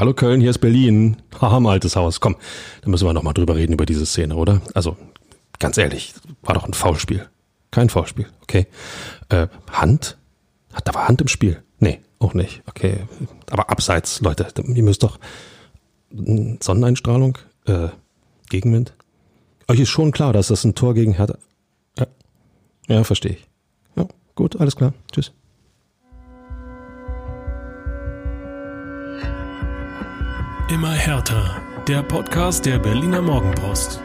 Hallo Köln, hier ist Berlin. Haha, altes Haus. Komm, da müssen wir nochmal drüber reden über diese Szene, oder? Also, ganz ehrlich, war doch ein Foulspiel. Kein Foulspiel, okay. Äh, Hand? Da war Hand im Spiel? Nee, auch nicht. Okay. Aber abseits, Leute, ihr müsst doch Sonneneinstrahlung, äh, Gegenwind. Euch ist schon klar, dass das ein Tor gegen Hertha. Ja, ja verstehe ich. Ja, gut, alles klar. Tschüss. Immer härter. Der Podcast der Berliner Morgenpost.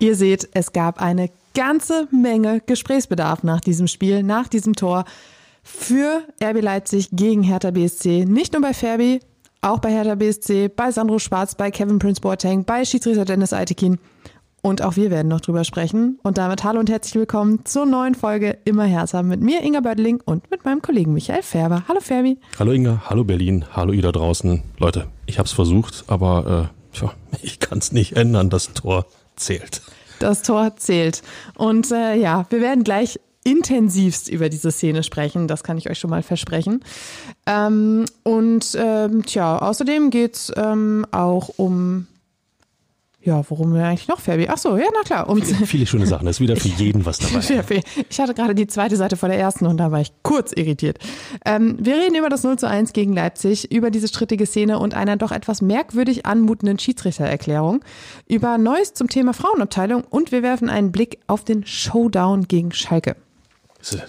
Ihr seht, es gab eine ganze Menge Gesprächsbedarf nach diesem Spiel, nach diesem Tor für RB Leipzig gegen Hertha BSC. Nicht nur bei Ferbi, auch bei Hertha BSC, bei Sandro Schwarz, bei Kevin Prince Boateng, bei Schiedsrichter Dennis Altekin. Und auch wir werden noch drüber sprechen. Und damit hallo und herzlich willkommen zur neuen Folge Immer Herzer mit mir, Inga Böttling, und mit meinem Kollegen Michael Färber. Hallo Ferbi. Hallo Inga, hallo Berlin, hallo ihr da draußen. Leute, ich habe es versucht, aber äh, tja, ich kann es nicht ändern. Das Tor zählt. Das Tor zählt. Und äh, ja, wir werden gleich intensivst über diese Szene sprechen. Das kann ich euch schon mal versprechen. Ähm, und ähm, tja, außerdem geht's ähm, auch um ja, worum wir eigentlich noch, Fabi? Ach so, ja, na klar. Um viele, viele schöne Sachen. Da ist wieder für jeden was dabei. ich hatte gerade die zweite Seite vor der ersten und da war ich kurz irritiert. Ähm, wir reden über das 0 zu 1 gegen Leipzig, über diese strittige Szene und einer doch etwas merkwürdig anmutenden Schiedsrichtererklärung, über Neues zum Thema Frauenabteilung und wir werfen einen Blick auf den Showdown gegen Schalke.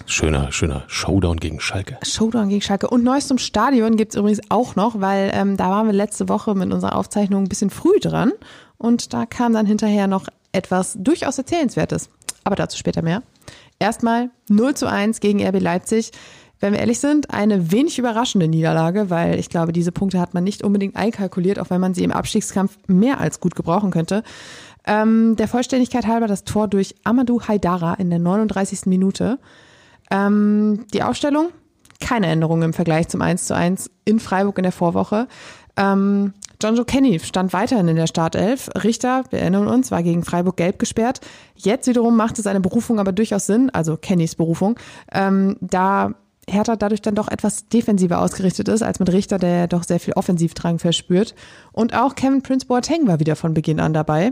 Schöner, schöner Showdown gegen Schalke. Showdown gegen Schalke. Und Neues zum Stadion gibt es übrigens auch noch, weil ähm, da waren wir letzte Woche mit unserer Aufzeichnung ein bisschen früh dran. Und da kam dann hinterher noch etwas durchaus Erzählenswertes. Aber dazu später mehr. Erstmal 0 zu 1 gegen RB Leipzig. Wenn wir ehrlich sind, eine wenig überraschende Niederlage, weil ich glaube, diese Punkte hat man nicht unbedingt einkalkuliert, auch wenn man sie im Abstiegskampf mehr als gut gebrauchen könnte. Ähm, der Vollständigkeit halber das Tor durch Amadou Haidara in der 39. Minute. Ähm, die Aufstellung, keine Änderung im Vergleich zum 1 zu 1 in Freiburg in der Vorwoche. Ähm, John Joe Kenny stand weiterhin in der Startelf. Richter, wir erinnern uns, war gegen Freiburg gelb gesperrt. Jetzt wiederum machte seine Berufung aber durchaus Sinn, also Kennys Berufung, ähm, da Hertha dadurch dann doch etwas defensiver ausgerichtet ist, als mit Richter, der doch sehr viel Offensivdrang verspürt. Und auch Kevin Prince Boateng war wieder von Beginn an dabei.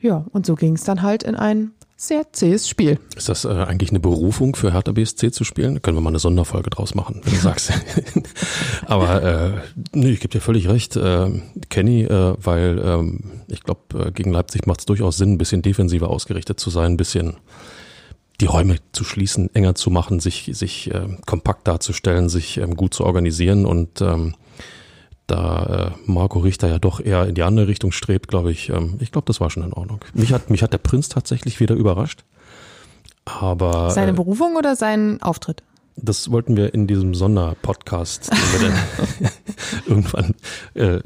Ja, und so ging es dann halt in ein sehr zähes Spiel. Ist das äh, eigentlich eine Berufung für Hertha BSC zu spielen? Können wir mal eine Sonderfolge draus machen, wenn du sagst. Aber äh, nee, ich gebe dir völlig recht, äh, Kenny, äh, weil ähm, ich glaube, äh, gegen Leipzig macht es durchaus Sinn, ein bisschen defensiver ausgerichtet zu sein, ein bisschen die Räume zu schließen, enger zu machen, sich, sich äh, kompakt darzustellen, sich ähm, gut zu organisieren und ähm, da äh, Marco Richter ja doch eher in die andere Richtung strebt, glaube ich, ähm, ich glaube, das war schon in Ordnung. Mich hat, mich hat der Prinz tatsächlich wieder überrascht. Aber. Seine äh, Berufung oder sein Auftritt? Das wollten wir in diesem Sonderpodcast, den wir dann irgendwann äh,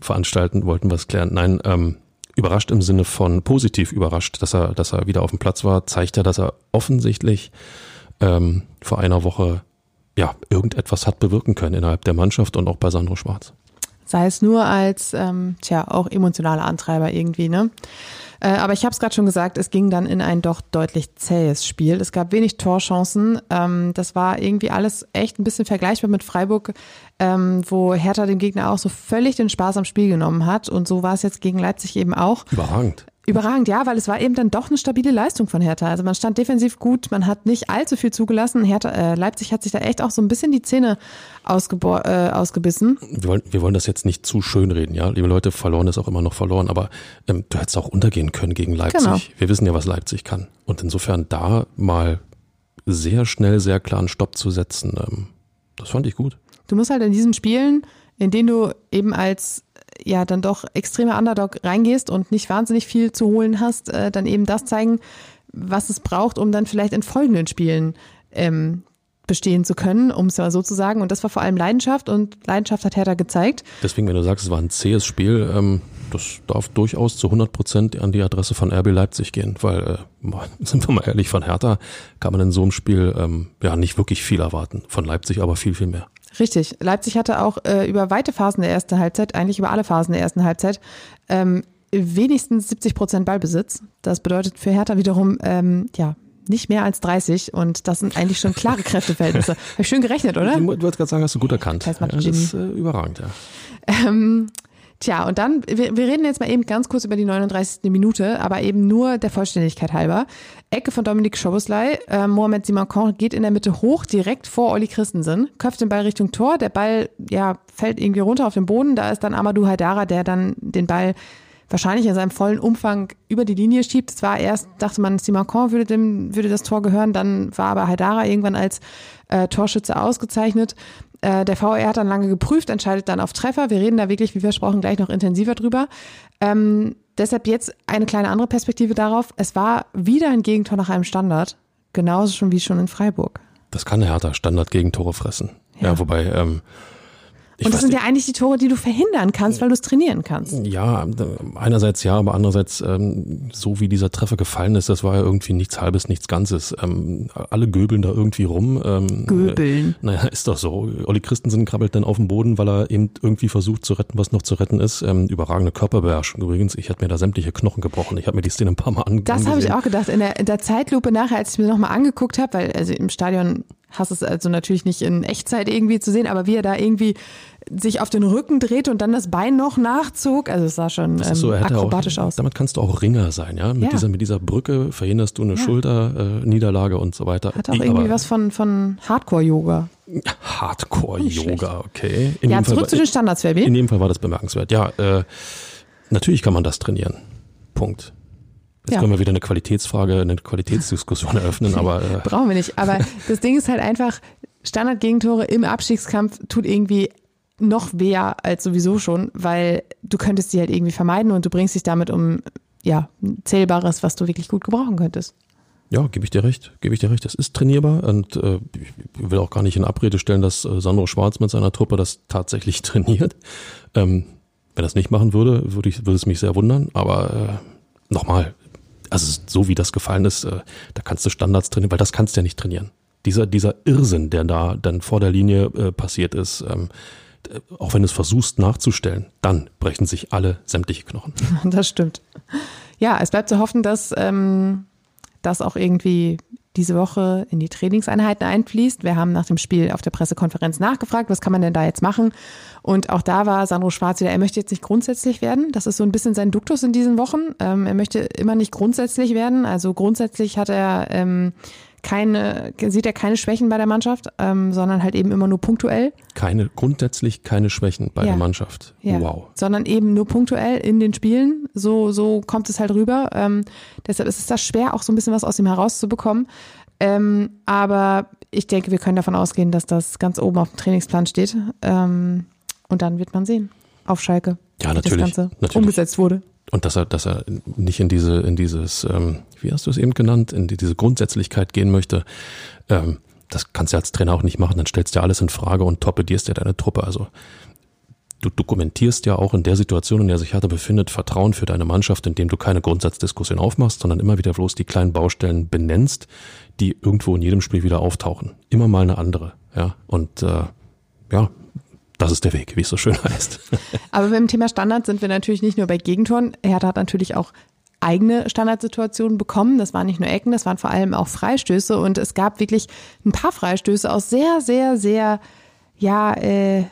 veranstalten, wollten wir es klären. Nein, ähm, überrascht im Sinne von positiv überrascht, dass er, dass er wieder auf dem Platz war, zeigt ja, dass er offensichtlich ähm, vor einer Woche ja irgendetwas hat bewirken können innerhalb der Mannschaft und auch bei Sandro Schwarz. Sei es nur als, ähm, tja, auch emotionaler Antreiber irgendwie, ne? Äh, aber ich habe es gerade schon gesagt, es ging dann in ein doch deutlich zähes Spiel. Es gab wenig Torchancen. Ähm, das war irgendwie alles echt ein bisschen vergleichbar mit Freiburg, ähm, wo Hertha dem Gegner auch so völlig den Spaß am Spiel genommen hat. Und so war es jetzt gegen Leipzig eben auch. Überragend. Überragend, ja, weil es war eben dann doch eine stabile Leistung von Hertha. Also man stand defensiv gut, man hat nicht allzu viel zugelassen. Hertha, äh, Leipzig hat sich da echt auch so ein bisschen die Zähne äh, ausgebissen. Wir wollen, wir wollen das jetzt nicht zu schön reden, ja. Liebe Leute, verloren ist auch immer noch verloren, aber ähm, du hättest auch untergehen können gegen Leipzig. Genau. Wir wissen ja, was Leipzig kann. Und insofern da mal sehr schnell, sehr klaren Stopp zu setzen, ähm, das fand ich gut. Du musst halt in diesen Spielen, in denen du eben als ja dann doch extreme Underdog reingehst und nicht wahnsinnig viel zu holen hast, äh, dann eben das zeigen, was es braucht, um dann vielleicht in folgenden Spielen ähm, bestehen zu können, um es mal so zu sagen. Und das war vor allem Leidenschaft und Leidenschaft hat Hertha gezeigt. Deswegen, wenn du sagst, es war ein zähes Spiel, ähm, das darf durchaus zu 100 Prozent an die Adresse von RB Leipzig gehen, weil, äh, sind wir mal ehrlich, von Hertha kann man in so einem Spiel ähm, ja nicht wirklich viel erwarten. Von Leipzig aber viel, viel mehr. Richtig. Leipzig hatte auch äh, über weite Phasen der ersten Halbzeit, eigentlich über alle Phasen der ersten Halbzeit, ähm, wenigstens 70 Prozent Ballbesitz. Das bedeutet für Hertha wiederum, ähm, ja, nicht mehr als 30 und das sind eigentlich schon klare Kräfteverhältnisse. Habe ich schön gerechnet, oder? Du wolltest gerade sagen, hast du gut erkannt. Das, ja, das ist äh, überragend, ja. Ähm, tja, und dann, wir, wir reden jetzt mal eben ganz kurz über die 39. Minute, aber eben nur der Vollständigkeit halber. Ecke von Dominik Schoboslei, äh, Mohamed Simakon geht in der Mitte hoch, direkt vor Olli Christensen, köpft den Ball Richtung Tor, der Ball, ja, fällt irgendwie runter auf den Boden, da ist dann Amadou Haidara, der dann den Ball wahrscheinlich in seinem vollen Umfang über die Linie schiebt. Zwar erst dachte man, Simakon würde, dem, würde das Tor gehören, dann war aber Haidara irgendwann als äh, Torschütze ausgezeichnet. Äh, der VR hat dann lange geprüft, entscheidet dann auf Treffer. Wir reden da wirklich, wie versprochen, gleich noch intensiver drüber. Ähm, deshalb jetzt eine kleine andere Perspektive darauf. Es war wieder ein Gegentor nach einem Standard, genauso schon wie schon in Freiburg. Das kann Hertha Standard Gegentore fressen. Ja, ja wobei ähm, ich und das sind ja eigentlich die Tore, die du verhindern kannst, weil du es trainieren kannst. Ja, einerseits ja, aber andererseits, ähm, so wie dieser Treffer gefallen ist, das war ja irgendwie nichts Halbes, nichts Ganzes. Ähm, alle göbeln da irgendwie rum. Ähm, göbeln? Äh, naja, ist doch so. Olli Christensen krabbelt dann auf den Boden, weil er eben irgendwie versucht zu retten, was noch zu retten ist. Ähm, überragende Körperbeherrschung. Übrigens, ich hatte mir da sämtliche Knochen gebrochen. Ich habe mir die Szene ein paar Mal angeguckt. Das habe ich auch gedacht. In der, in der Zeitlupe nachher, als ich mir nochmal angeguckt habe, weil also im Stadion hast es also natürlich nicht in Echtzeit irgendwie zu sehen, aber wie er da irgendwie sich auf den Rücken dreht und dann das Bein noch nachzog. Also es sah schon ähm, so, akrobatisch auch, aus. Damit kannst du auch Ringer sein, ja. Mit, ja. Dieser, mit dieser Brücke verhinderst du eine ja. Schulterniederlage äh, und so weiter. Hat auch irgendwie aber, was von, von Hardcore-Yoga. Hardcore-Yoga, okay. In ja, zurück Fall, zu den Standards, Fabi. In dem Fall war das bemerkenswert. Ja, äh, natürlich kann man das trainieren. Punkt. Jetzt ja. können wir wieder eine Qualitätsfrage, eine Qualitätsdiskussion eröffnen, aber. Äh. Brauchen wir nicht. Aber das Ding ist halt einfach, Standardgegentore im Abstiegskampf tut irgendwie noch weh als sowieso schon, weil du könntest sie halt irgendwie vermeiden und du bringst dich damit um ja, Zählbares, was du wirklich gut gebrauchen könntest. Ja, gebe ich dir recht, gebe ich dir recht. Das ist trainierbar und äh, ich will auch gar nicht in Abrede stellen, dass äh, Sandro Schwarz mit seiner Truppe das tatsächlich trainiert. Ähm, wenn er das nicht machen würde, würde, ich, würde es mich sehr wundern. Aber äh, nochmal, also so wie das gefallen ist, äh, da kannst du Standards trainieren, weil das kannst du ja nicht trainieren. Dieser, dieser Irrsinn, der da dann vor der Linie äh, passiert ist, ähm, äh, auch wenn du es versuchst nachzustellen, dann brechen sich alle sämtliche Knochen. Das stimmt. Ja, es bleibt zu hoffen, dass ähm, das auch irgendwie diese Woche in die Trainingseinheiten einfließt. Wir haben nach dem Spiel auf der Pressekonferenz nachgefragt, was kann man denn da jetzt machen? Und auch da war Sandro Schwarz wieder, er möchte jetzt nicht grundsätzlich werden. Das ist so ein bisschen sein Duktus in diesen Wochen. Ähm, er möchte immer nicht grundsätzlich werden. Also grundsätzlich hat er ähm, keine, sieht er keine Schwächen bei der Mannschaft, ähm, sondern halt eben immer nur punktuell. Keine, grundsätzlich keine Schwächen bei ja. der Mannschaft. Ja. Wow. Sondern eben nur punktuell in den Spielen. So, so kommt es halt rüber. Ähm, deshalb ist es da schwer, auch so ein bisschen was aus ihm herauszubekommen. Ähm, aber ich denke, wir können davon ausgehen, dass das ganz oben auf dem Trainingsplan steht. Ähm, und dann wird man sehen auf Schalke, ja, wie natürlich, das Ganze natürlich. umgesetzt wurde. Und dass er, dass er nicht in diese, in dieses, ähm, wie hast du es eben genannt, in die, diese Grundsätzlichkeit gehen möchte, ähm, das kannst du als Trainer auch nicht machen. Dann stellst du ja alles in Frage und torpedierst ja deine Truppe. Also du dokumentierst ja auch in der Situation, in der sich Hertha befindet, Vertrauen für deine Mannschaft, indem du keine Grundsatzdiskussion aufmachst, sondern immer wieder bloß die kleinen Baustellen benennst, die irgendwo in jedem Spiel wieder auftauchen. Immer mal eine andere. Ja. Und äh, ja, das ist der Weg, wie es so schön heißt. Aber beim Thema Standard sind wir natürlich nicht nur bei Gegentoren. Hertha hat natürlich auch eigene Standardsituationen bekommen. Das waren nicht nur Ecken, das waren vor allem auch Freistöße. Und es gab wirklich ein paar Freistöße aus sehr, sehr, sehr, ja, äh,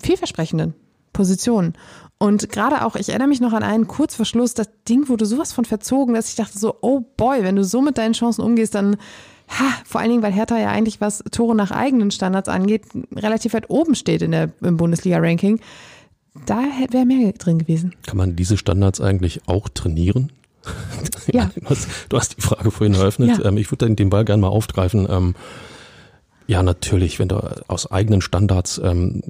vielversprechenden Positionen. Und gerade auch, ich erinnere mich noch an einen Kurzverschluss, das Ding wurde sowas von verzogen, dass ich dachte so, oh boy, wenn du so mit deinen Chancen umgehst, dann ha, vor allen Dingen, weil Hertha ja eigentlich, was Tore nach eigenen Standards angeht, relativ weit oben steht in der, im Bundesliga-Ranking. Da wäre mehr drin gewesen. Kann man diese Standards eigentlich auch trainieren? Ja. du, hast, die Frage vorhin eröffnet. Ja. Ähm, ich würde den Ball gerne mal aufgreifen. Ähm, ja, natürlich, wenn du aus eigenen Standards ähm,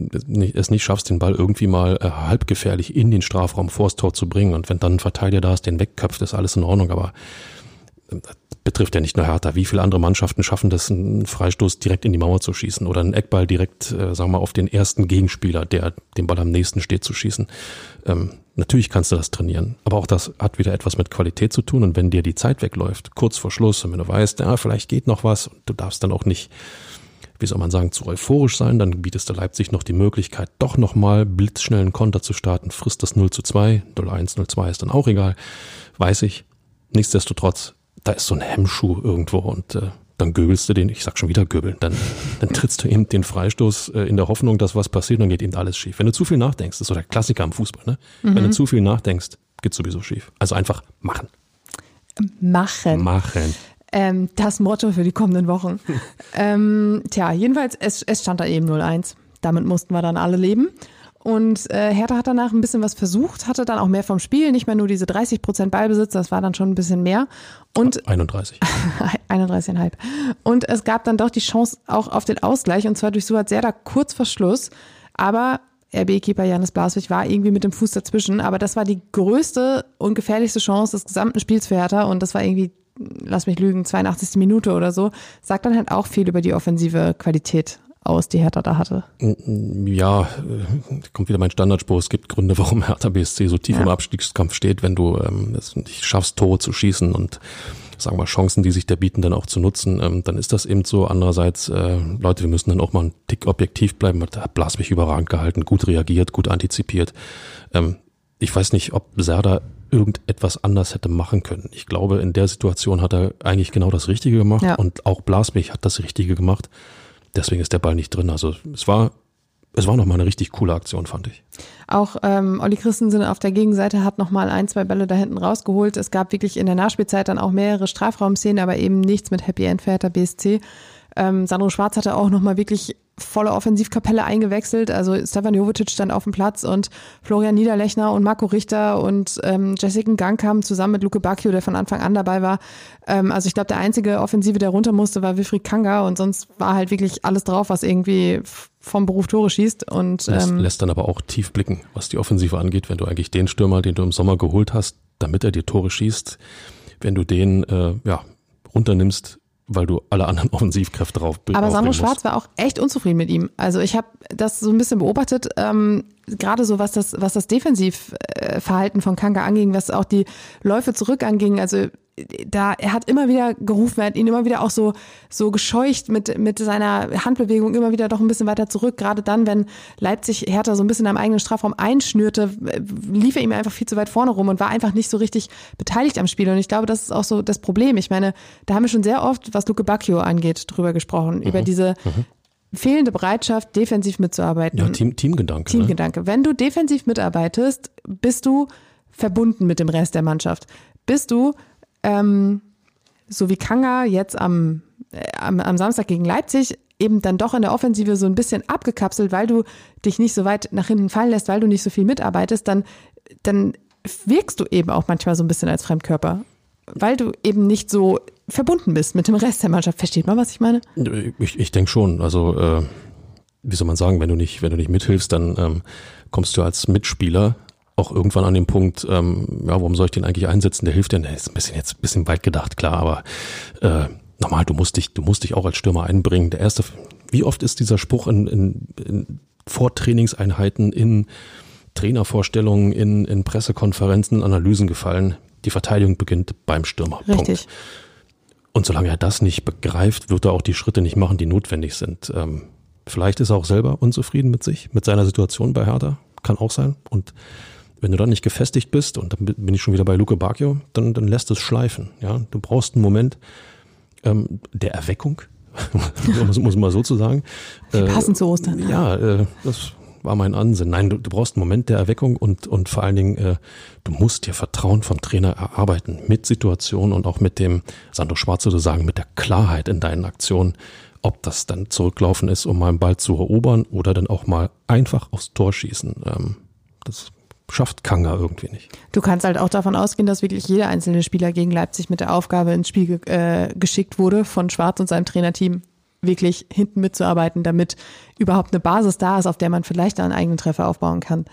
es nicht schaffst, den Ball irgendwie mal äh, halbgefährlich in den Strafraum vors Tor zu bringen und wenn dann ein Verteidiger da ist, den wegköpft, ist alles in Ordnung, aber betrifft ja nicht nur Hertha. Wie viele andere Mannschaften schaffen das, einen Freistoß direkt in die Mauer zu schießen oder einen Eckball direkt, äh, sagen wir mal, auf den ersten Gegenspieler, der dem Ball am nächsten steht, zu schießen? Ähm, natürlich kannst du das trainieren, aber auch das hat wieder etwas mit Qualität zu tun. Und wenn dir die Zeit wegläuft, kurz vor Schluss, und wenn du weißt, ja, vielleicht geht noch was, und du darfst dann auch nicht, wie soll man sagen, zu euphorisch sein, dann bietest du Leipzig noch die Möglichkeit, doch nochmal blitzschnellen Konter zu starten, frisst das 0 zu 2, 0-1, 0-2 ist dann auch egal, weiß ich. Nichtsdestotrotz, da ist so ein Hemmschuh irgendwo und äh, dann göbelst du den, ich sag schon wieder göbeln, dann, dann trittst du eben den Freistoß äh, in der Hoffnung, dass was passiert und dann geht eben alles schief. Wenn du zu viel nachdenkst, das ist so der Klassiker im Fußball, ne? Mhm. Wenn du zu viel nachdenkst, geht sowieso schief. Also einfach machen. Machen. Machen. Ähm, das Motto für die kommenden Wochen. ähm, tja, jedenfalls, es, es stand da eben 0-1. Damit mussten wir dann alle leben. Und äh, Hertha hat danach ein bisschen was versucht, hatte dann auch mehr vom Spiel, nicht mehr nur diese 30 Prozent Ballbesitz, das war dann schon ein bisschen mehr. Und 31. 31,5. Und es gab dann doch die Chance auch auf den Ausgleich und zwar durch Suat Serdar kurz vor Schluss. Aber RB-Keeper Janis Blaswig war irgendwie mit dem Fuß dazwischen. Aber das war die größte und gefährlichste Chance des gesamten Spiels für Hertha und das war irgendwie lass mich lügen, 82. Minute oder so, sagt dann halt auch viel über die offensive Qualität aus, die Hertha da hatte. Ja, äh, kommt wieder mein Standardspruch. Es gibt Gründe, warum Hertha BSC so tief ja. im Abstiegskampf steht, wenn du ähm, es nicht schaffst, Tore zu schießen und sagen wir Chancen, die sich da bieten, dann auch zu nutzen, ähm, dann ist das eben so. Andererseits, äh, Leute, wir müssen dann auch mal ein Tick objektiv bleiben. Da hat Blaswig überragend gehalten, gut reagiert, gut antizipiert. Ähm, ich weiß nicht, ob Serda irgendetwas anders hätte machen können. Ich glaube, in der Situation hat er eigentlich genau das Richtige gemacht ja. und auch Blaswig hat das Richtige gemacht. Deswegen ist der Ball nicht drin. Also es war es war nochmal eine richtig coole Aktion, fand ich. Auch ähm, Olli Christensen auf der Gegenseite hat nochmal ein, zwei Bälle da hinten rausgeholt. Es gab wirklich in der Nachspielzeit dann auch mehrere Strafraumszenen, aber eben nichts mit Happy End für Hertha BSC. Ähm, Sandro Schwarz hatte auch nochmal wirklich volle Offensivkapelle eingewechselt. Also Stefan Jovetic stand auf dem Platz und Florian Niederlechner und Marco Richter und ähm, Jessica Gang kamen zusammen mit Luke Bacchio, der von Anfang an dabei war. Ähm, also ich glaube, der einzige Offensive, der runter musste, war Wilfried Kanga und sonst war halt wirklich alles drauf, was irgendwie vom Beruf Tore schießt. Und, ähm, lässt, lässt dann aber auch tief blicken, was die Offensive angeht, wenn du eigentlich den Stürmer, den du im Sommer geholt hast, damit er dir Tore schießt, wenn du den äh, ja, runternimmst, weil du alle anderen Offensivkräfte drauf bist. Aber Sandro Schwarz war auch echt unzufrieden mit ihm. Also ich habe das so ein bisschen beobachtet, ähm, gerade so was das, was das Defensivverhalten von Kanga anging, was auch die Läufe zurück anging. Also da, er hat immer wieder gerufen, er hat ihn immer wieder auch so, so gescheucht mit, mit seiner Handbewegung immer wieder doch ein bisschen weiter zurück. Gerade dann, wenn Leipzig Hertha so ein bisschen am eigenen Strafraum einschnürte, lief er ihm einfach viel zu weit vorne rum und war einfach nicht so richtig beteiligt am Spiel. Und ich glaube, das ist auch so das Problem. Ich meine, da haben wir schon sehr oft, was Luke Bacchio angeht, drüber gesprochen, mhm. über diese, mhm fehlende Bereitschaft, defensiv mitzuarbeiten. Ja, Team, Teamgedanke. Ne? Teamgedanke. Ne? Wenn du defensiv mitarbeitest, bist du verbunden mit dem Rest der Mannschaft. Bist du ähm, so wie Kanga jetzt am, äh, am, am Samstag gegen Leipzig eben dann doch in der Offensive so ein bisschen abgekapselt, weil du dich nicht so weit nach hinten fallen lässt, weil du nicht so viel mitarbeitest, dann, dann wirkst du eben auch manchmal so ein bisschen als Fremdkörper, weil du eben nicht so verbunden bist mit dem Rest der Mannschaft. Versteht man, was ich meine? Ich, ich denke schon. Also äh, wie soll man sagen, wenn du nicht, wenn du nicht mithilfst, dann ähm, kommst du als Mitspieler auch irgendwann an den Punkt, ähm, ja, warum soll ich den eigentlich einsetzen? Der hilft dir. Der ist ein bisschen jetzt ein bisschen weit gedacht, klar, aber äh, normal, du musst dich, du musst dich auch als Stürmer einbringen. Der erste, wie oft ist dieser Spruch in, in, in Vortrainingseinheiten, in Trainervorstellungen, in, in Pressekonferenzen, Analysen gefallen? Die Verteidigung beginnt beim Stürmer. Richtig. Punkt. Und solange er das nicht begreift, wird er auch die Schritte nicht machen, die notwendig sind. Ähm, vielleicht ist er auch selber unzufrieden mit sich, mit seiner Situation bei Hertha. Kann auch sein. Und wenn du dann nicht gefestigt bist, und dann bin ich schon wieder bei Luke Bacchio, dann, dann lässt es schleifen. Ja, du brauchst einen Moment ähm, der Erweckung, muss, muss man so zu sagen. Äh, passend zu Ostern. Ja, äh, das war mein Ansinn. Nein, du, du brauchst einen Moment der Erweckung und, und vor allen Dingen, äh, du musst dir Vertrauen vom Trainer erarbeiten mit Situationen und auch mit dem, Sandro Schwarz sozusagen, mit der Klarheit in deinen Aktionen, ob das dann zurücklaufen ist, um mal einen Ball zu erobern oder dann auch mal einfach aufs Tor schießen. Ähm, das schafft Kanga irgendwie nicht. Du kannst halt auch davon ausgehen, dass wirklich jeder einzelne Spieler gegen Leipzig mit der Aufgabe ins Spiel ge äh, geschickt wurde von Schwarz und seinem Trainerteam, wirklich hinten mitzuarbeiten, damit überhaupt eine Basis da ist, auf der man vielleicht einen eigenen Treffer aufbauen kann.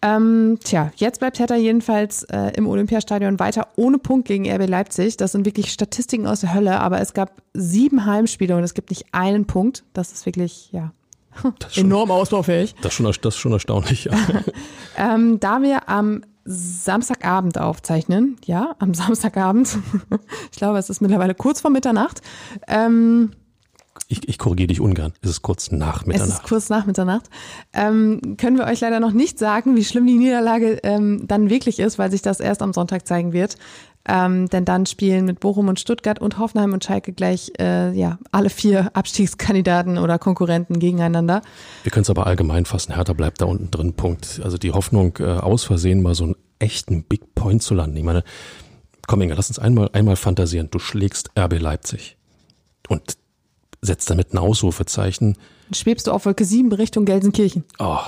Ähm, tja, jetzt bleibt Hertha jedenfalls äh, im Olympiastadion weiter ohne Punkt gegen RB Leipzig. Das sind wirklich Statistiken aus der Hölle, aber es gab sieben Heimspiele und es gibt nicht einen Punkt. Das ist wirklich, ja, Enorm ausbaufähig. Das ist schon, das ist schon erstaunlich, ja. ähm, da wir am Samstagabend aufzeichnen, ja, am Samstagabend, ich glaube, es ist mittlerweile kurz vor Mitternacht. Ähm, ich, ich korrigiere dich ungern. Es ist kurz nach Mitternacht. Es ist kurz nach Mitternacht. Ähm, können wir euch leider noch nicht sagen, wie schlimm die Niederlage ähm, dann wirklich ist, weil sich das erst am Sonntag zeigen wird. Ähm, denn dann spielen mit Bochum und Stuttgart und Hoffenheim und Schalke gleich äh, ja alle vier Abstiegskandidaten oder Konkurrenten gegeneinander. Wir können es aber allgemein fassen, Hertha bleibt da unten drin, Punkt. Also die Hoffnung, äh, aus Versehen mal so einen echten Big Point zu landen. Ich meine, komm Inga, lass uns einmal, einmal fantasieren. Du schlägst RB Leipzig und setzt damit ein Ausrufezeichen schwebst du auf Wolke 7 Richtung Gelsenkirchen. Oh,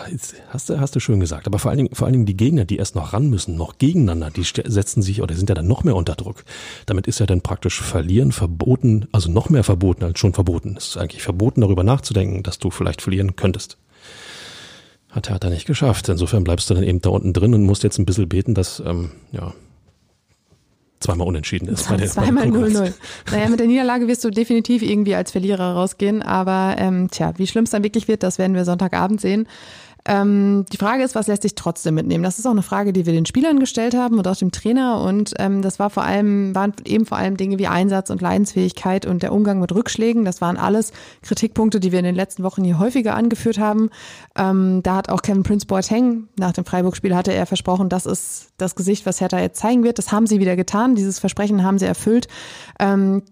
hast du, hast du schön gesagt. Aber vor allen Dingen, vor allen Dingen die Gegner, die erst noch ran müssen, noch gegeneinander, die setzen sich oder sind ja dann noch mehr unter Druck. Damit ist ja dann praktisch verlieren verboten, also noch mehr verboten als schon verboten. Es ist eigentlich verboten, darüber nachzudenken, dass du vielleicht verlieren könntest. Hat er, hat er nicht geschafft. Insofern bleibst du dann eben da unten drin und musst jetzt ein bisschen beten, dass, ähm, ja, zweimal unentschieden ist. Bei der, zweimal 0-0. Naja, mit der Niederlage wirst du definitiv irgendwie als Verlierer rausgehen. Aber ähm, tja, wie schlimm es dann wirklich wird, das werden wir Sonntagabend sehen. Ähm, die Frage ist, was lässt sich trotzdem mitnehmen? Das ist auch eine Frage, die wir den Spielern gestellt haben und auch dem Trainer. Und ähm, das war vor allem, waren eben vor allem Dinge wie Einsatz und Leidensfähigkeit und der Umgang mit Rückschlägen. Das waren alles Kritikpunkte, die wir in den letzten Wochen hier häufiger angeführt haben. Ähm, da hat auch Kevin Prince Boateng nach dem Freiburg-Spiel hatte er versprochen, das ist das Gesicht, was Hertha jetzt zeigen wird. Das haben sie wieder getan. Dieses Versprechen haben sie erfüllt. Ähm,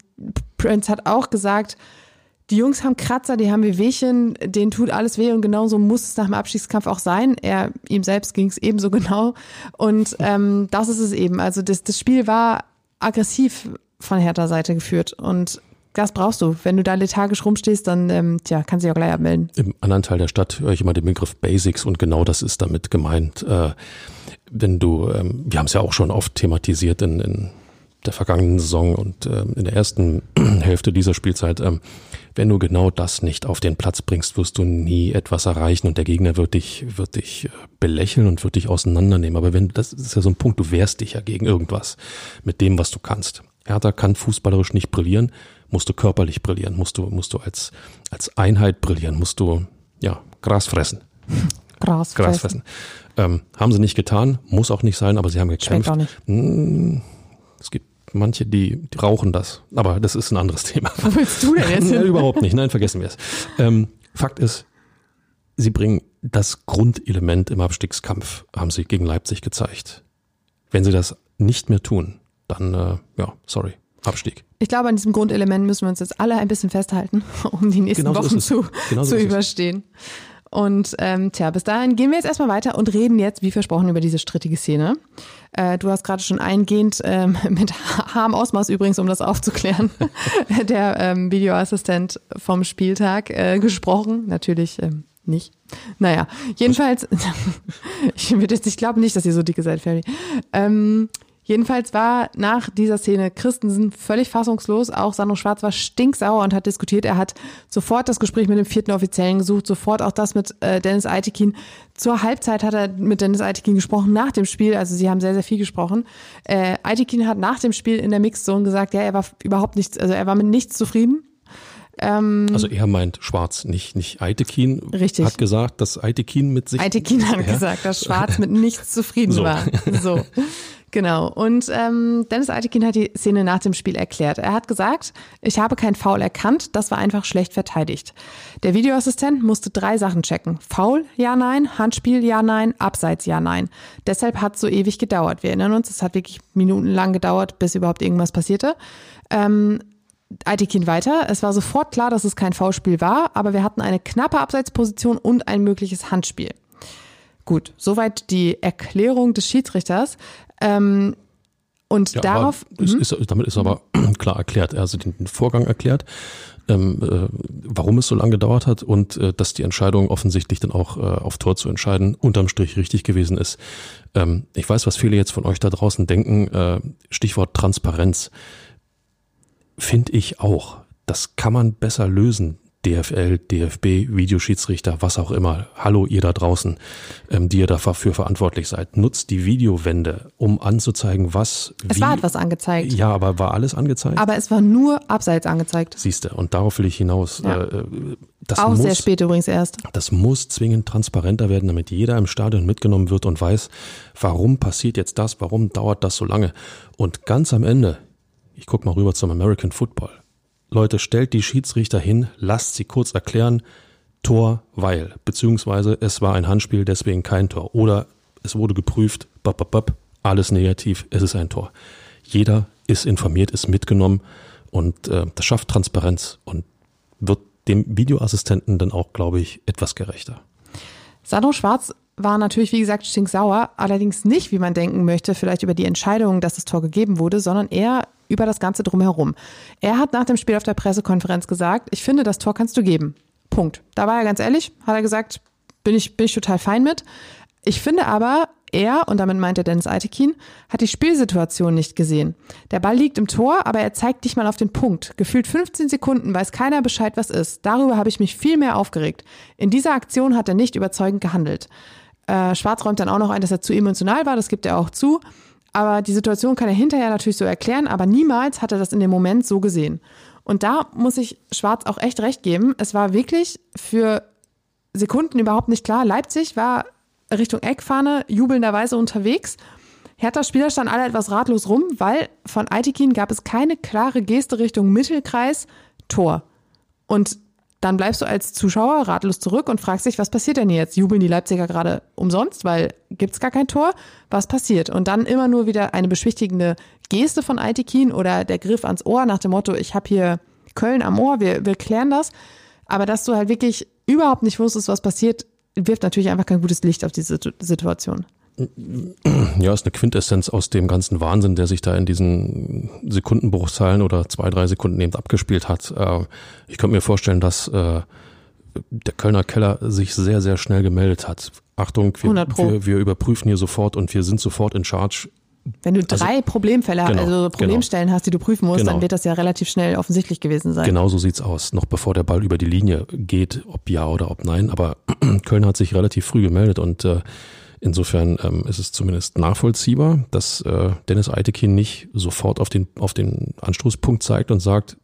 Prince hat auch gesagt, die Jungs haben Kratzer, die haben Wehwehchen, denen tut alles weh und genauso muss es nach dem Abstiegskampf auch sein. Er, ihm selbst ging es ebenso genau. Und ähm, das ist es eben. Also das, das Spiel war aggressiv von Hertha Seite geführt und das brauchst du. Wenn du da lethargisch rumstehst, dann ähm, tja, kannst du dich auch gleich abmelden. Im anderen Teil der Stadt höre ich immer den Begriff Basics und genau das ist damit gemeint. Äh, wenn du, ähm, wir haben es ja auch schon oft thematisiert in, in der vergangenen Saison und äh, in der ersten Hälfte dieser Spielzeit, ähm, wenn du genau das nicht auf den Platz bringst, wirst du nie etwas erreichen und der Gegner wird dich, wird dich äh, belächeln und wird dich auseinandernehmen. Aber wenn, das ist ja so ein Punkt, du wehrst dich ja gegen irgendwas mit dem, was du kannst. Hertha kann fußballerisch nicht brillieren, musst du körperlich brillieren, musst du, musst du als, als Einheit brillieren, musst du, ja, Gras fressen. Gras, Gras fressen. Ähm, haben sie nicht getan, muss auch nicht sein, aber sie haben gekämpft. Schmeckt auch nicht. Hm, es gibt manche, die, die rauchen das. Aber das ist ein anderes Thema. Wo willst du denn jetzt? Nein, überhaupt nicht. Nein, vergessen wir es. Ähm, Fakt ist, sie bringen das Grundelement im Abstiegskampf, haben sie gegen Leipzig gezeigt. Wenn sie das nicht mehr tun, dann, äh, ja, sorry, Abstieg. Ich glaube, an diesem Grundelement müssen wir uns jetzt alle ein bisschen festhalten, um die nächsten genau Wochen zu, genau so zu überstehen. Und ähm, tja, bis dahin gehen wir jetzt erstmal weiter und reden jetzt, wie versprochen, über diese strittige Szene. Äh, du hast gerade schon eingehend ähm, mit harm Ausmaß übrigens, um das aufzuklären, der ähm, Videoassistent vom Spieltag äh, gesprochen. Natürlich ähm, nicht. Naja, jedenfalls, ich, ich glaube nicht, dass ihr so dicke seid, Ferry. Ähm, Jedenfalls war nach dieser Szene Christensen völlig fassungslos. Auch Sandro Schwarz war stinksauer und hat diskutiert. Er hat sofort das Gespräch mit dem vierten Offiziellen gesucht, sofort auch das mit äh, Dennis Eitekin. Zur Halbzeit hat er mit Dennis Eitekin gesprochen, nach dem Spiel. Also sie haben sehr, sehr viel gesprochen. Äh, hat nach dem Spiel in der Mixzone gesagt, ja, er war überhaupt nichts, also er war mit nichts zufrieden. Ähm, also er meint Schwarz, nicht, nicht Eitekin. Richtig. Hat gesagt, dass Eitekin mit sich. Eitekin hat ja. gesagt, dass Schwarz mit nichts zufrieden so. war. So. Genau. Und ähm, Dennis Altekin hat die Szene nach dem Spiel erklärt. Er hat gesagt, ich habe kein Foul erkannt, das war einfach schlecht verteidigt. Der Videoassistent musste drei Sachen checken. Foul, ja, nein, Handspiel, ja, nein, Abseits, ja, nein. Deshalb hat es so ewig gedauert. Wir erinnern uns, es hat wirklich minutenlang gedauert, bis überhaupt irgendwas passierte. Ähm, Aitekin weiter. Es war sofort klar, dass es kein Foulspiel war, aber wir hatten eine knappe Abseitsposition und ein mögliches Handspiel. Gut, soweit die Erklärung des Schiedsrichters. Ähm, und ja, darauf. Ist, mhm. ist, damit ist aber klar erklärt. Er den, den Vorgang erklärt, ähm, äh, warum es so lange gedauert hat und äh, dass die Entscheidung offensichtlich dann auch äh, auf Tor zu entscheiden unterm Strich richtig gewesen ist. Ähm, ich weiß, was viele jetzt von euch da draußen denken. Äh, Stichwort Transparenz. Finde ich auch. Das kann man besser lösen. DFL, DFB, Videoschiedsrichter, was auch immer. Hallo ihr da draußen, ähm, die ihr dafür verantwortlich seid. Nutzt die Videowände, um anzuzeigen, was. Es wie, war etwas angezeigt. Ja, aber war alles angezeigt? Aber es war nur abseits angezeigt. Siehste, und darauf will ich hinaus. Ja. Äh, das Auch muss, sehr spät übrigens erst. Das muss zwingend transparenter werden, damit jeder im Stadion mitgenommen wird und weiß, warum passiert jetzt das, warum dauert das so lange. Und ganz am Ende, ich guck mal rüber zum American Football Leute, stellt die Schiedsrichter hin, lasst sie kurz erklären, Tor, weil, beziehungsweise es war ein Handspiel, deswegen kein Tor. Oder es wurde geprüft, bap, bap, bap, alles negativ, es ist ein Tor. Jeder ist informiert, ist mitgenommen und äh, das schafft Transparenz und wird dem Videoassistenten dann auch, glaube ich, etwas gerechter. Sandro Schwarz war natürlich, wie gesagt, stinksauer, allerdings nicht, wie man denken möchte, vielleicht über die Entscheidung, dass das Tor gegeben wurde, sondern eher über das Ganze drumherum. Er hat nach dem Spiel auf der Pressekonferenz gesagt, ich finde, das Tor kannst du geben. Punkt. Da war er ganz ehrlich, hat er gesagt, bin ich, bin ich total fein mit. Ich finde aber, er, und damit meint er Dennis Eitekin, hat die Spielsituation nicht gesehen. Der Ball liegt im Tor, aber er zeigt nicht mal auf den Punkt. Gefühlt 15 Sekunden weiß keiner Bescheid, was ist. Darüber habe ich mich viel mehr aufgeregt. In dieser Aktion hat er nicht überzeugend gehandelt. Äh, Schwarz räumt dann auch noch ein, dass er zu emotional war, das gibt er auch zu. Aber die Situation kann er hinterher natürlich so erklären, aber niemals hat er das in dem Moment so gesehen. Und da muss ich Schwarz auch echt recht geben. Es war wirklich für Sekunden überhaupt nicht klar. Leipzig war Richtung Eckfahne jubelnderweise unterwegs. Hertha-Spieler standen alle etwas ratlos rum, weil von Aitikin gab es keine klare Geste Richtung Mittelkreis, Tor. Und dann bleibst du als Zuschauer ratlos zurück und fragst dich, was passiert denn jetzt? Jubeln die Leipziger gerade umsonst, weil gibt's gar kein Tor? Was passiert? Und dann immer nur wieder eine beschwichtigende Geste von Aitikin oder der Griff ans Ohr nach dem Motto, ich habe hier Köln am Ohr, wir, wir klären das. Aber dass du halt wirklich überhaupt nicht wusstest, was passiert, wirft natürlich einfach kein gutes Licht auf diese Situation. Ja, ist eine Quintessenz aus dem ganzen Wahnsinn, der sich da in diesen Sekundenbruchzahlen oder zwei, drei Sekunden eben abgespielt hat. Äh, ich könnte mir vorstellen, dass äh, der Kölner Keller sich sehr, sehr schnell gemeldet hat. Achtung, wir, wir, wir überprüfen hier sofort und wir sind sofort in Charge. Wenn du drei also, Problemfälle, genau, also Problemstellen genau. hast, die du prüfen musst, genau. dann wird das ja relativ schnell offensichtlich gewesen sein. Genau so sieht's aus. Noch bevor der Ball über die Linie geht, ob ja oder ob nein. Aber Köln hat sich relativ früh gemeldet und äh, insofern ähm, ist es zumindest nachvollziehbar, dass äh, Dennis Eitekin nicht sofort auf den, auf den Anstoßpunkt zeigt und sagt,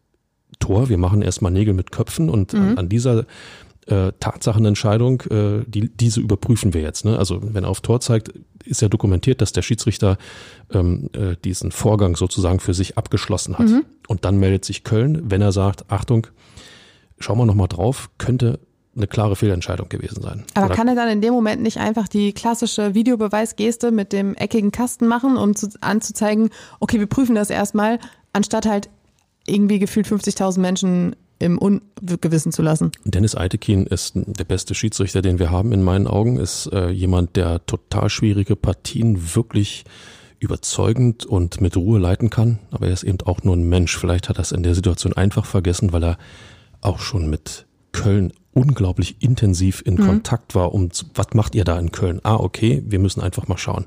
Tor, wir machen erstmal Nägel mit Köpfen und mhm. an, an dieser äh, Tatsachenentscheidung, äh, die, diese überprüfen wir jetzt. Ne? Also wenn er auf Tor zeigt, ist ja dokumentiert, dass der Schiedsrichter ähm, äh, diesen Vorgang sozusagen für sich abgeschlossen hat. Mhm. Und dann meldet sich Köln, wenn er sagt, Achtung, schauen wir nochmal drauf, könnte eine klare Fehlentscheidung gewesen sein. Aber Oder kann er dann in dem Moment nicht einfach die klassische Videobeweisgeste mit dem eckigen Kasten machen, um zu, anzuzeigen, okay, wir prüfen das erstmal, anstatt halt irgendwie gefühlt 50.000 Menschen im Ungewissen zu lassen. Dennis Eitekin ist der beste Schiedsrichter, den wir haben in meinen Augen, ist äh, jemand, der total schwierige Partien wirklich überzeugend und mit Ruhe leiten kann. Aber er ist eben auch nur ein Mensch. Vielleicht hat er es in der Situation einfach vergessen, weil er auch schon mit Köln unglaublich intensiv in mhm. Kontakt war, um zu, was macht ihr da in Köln? Ah, okay, wir müssen einfach mal schauen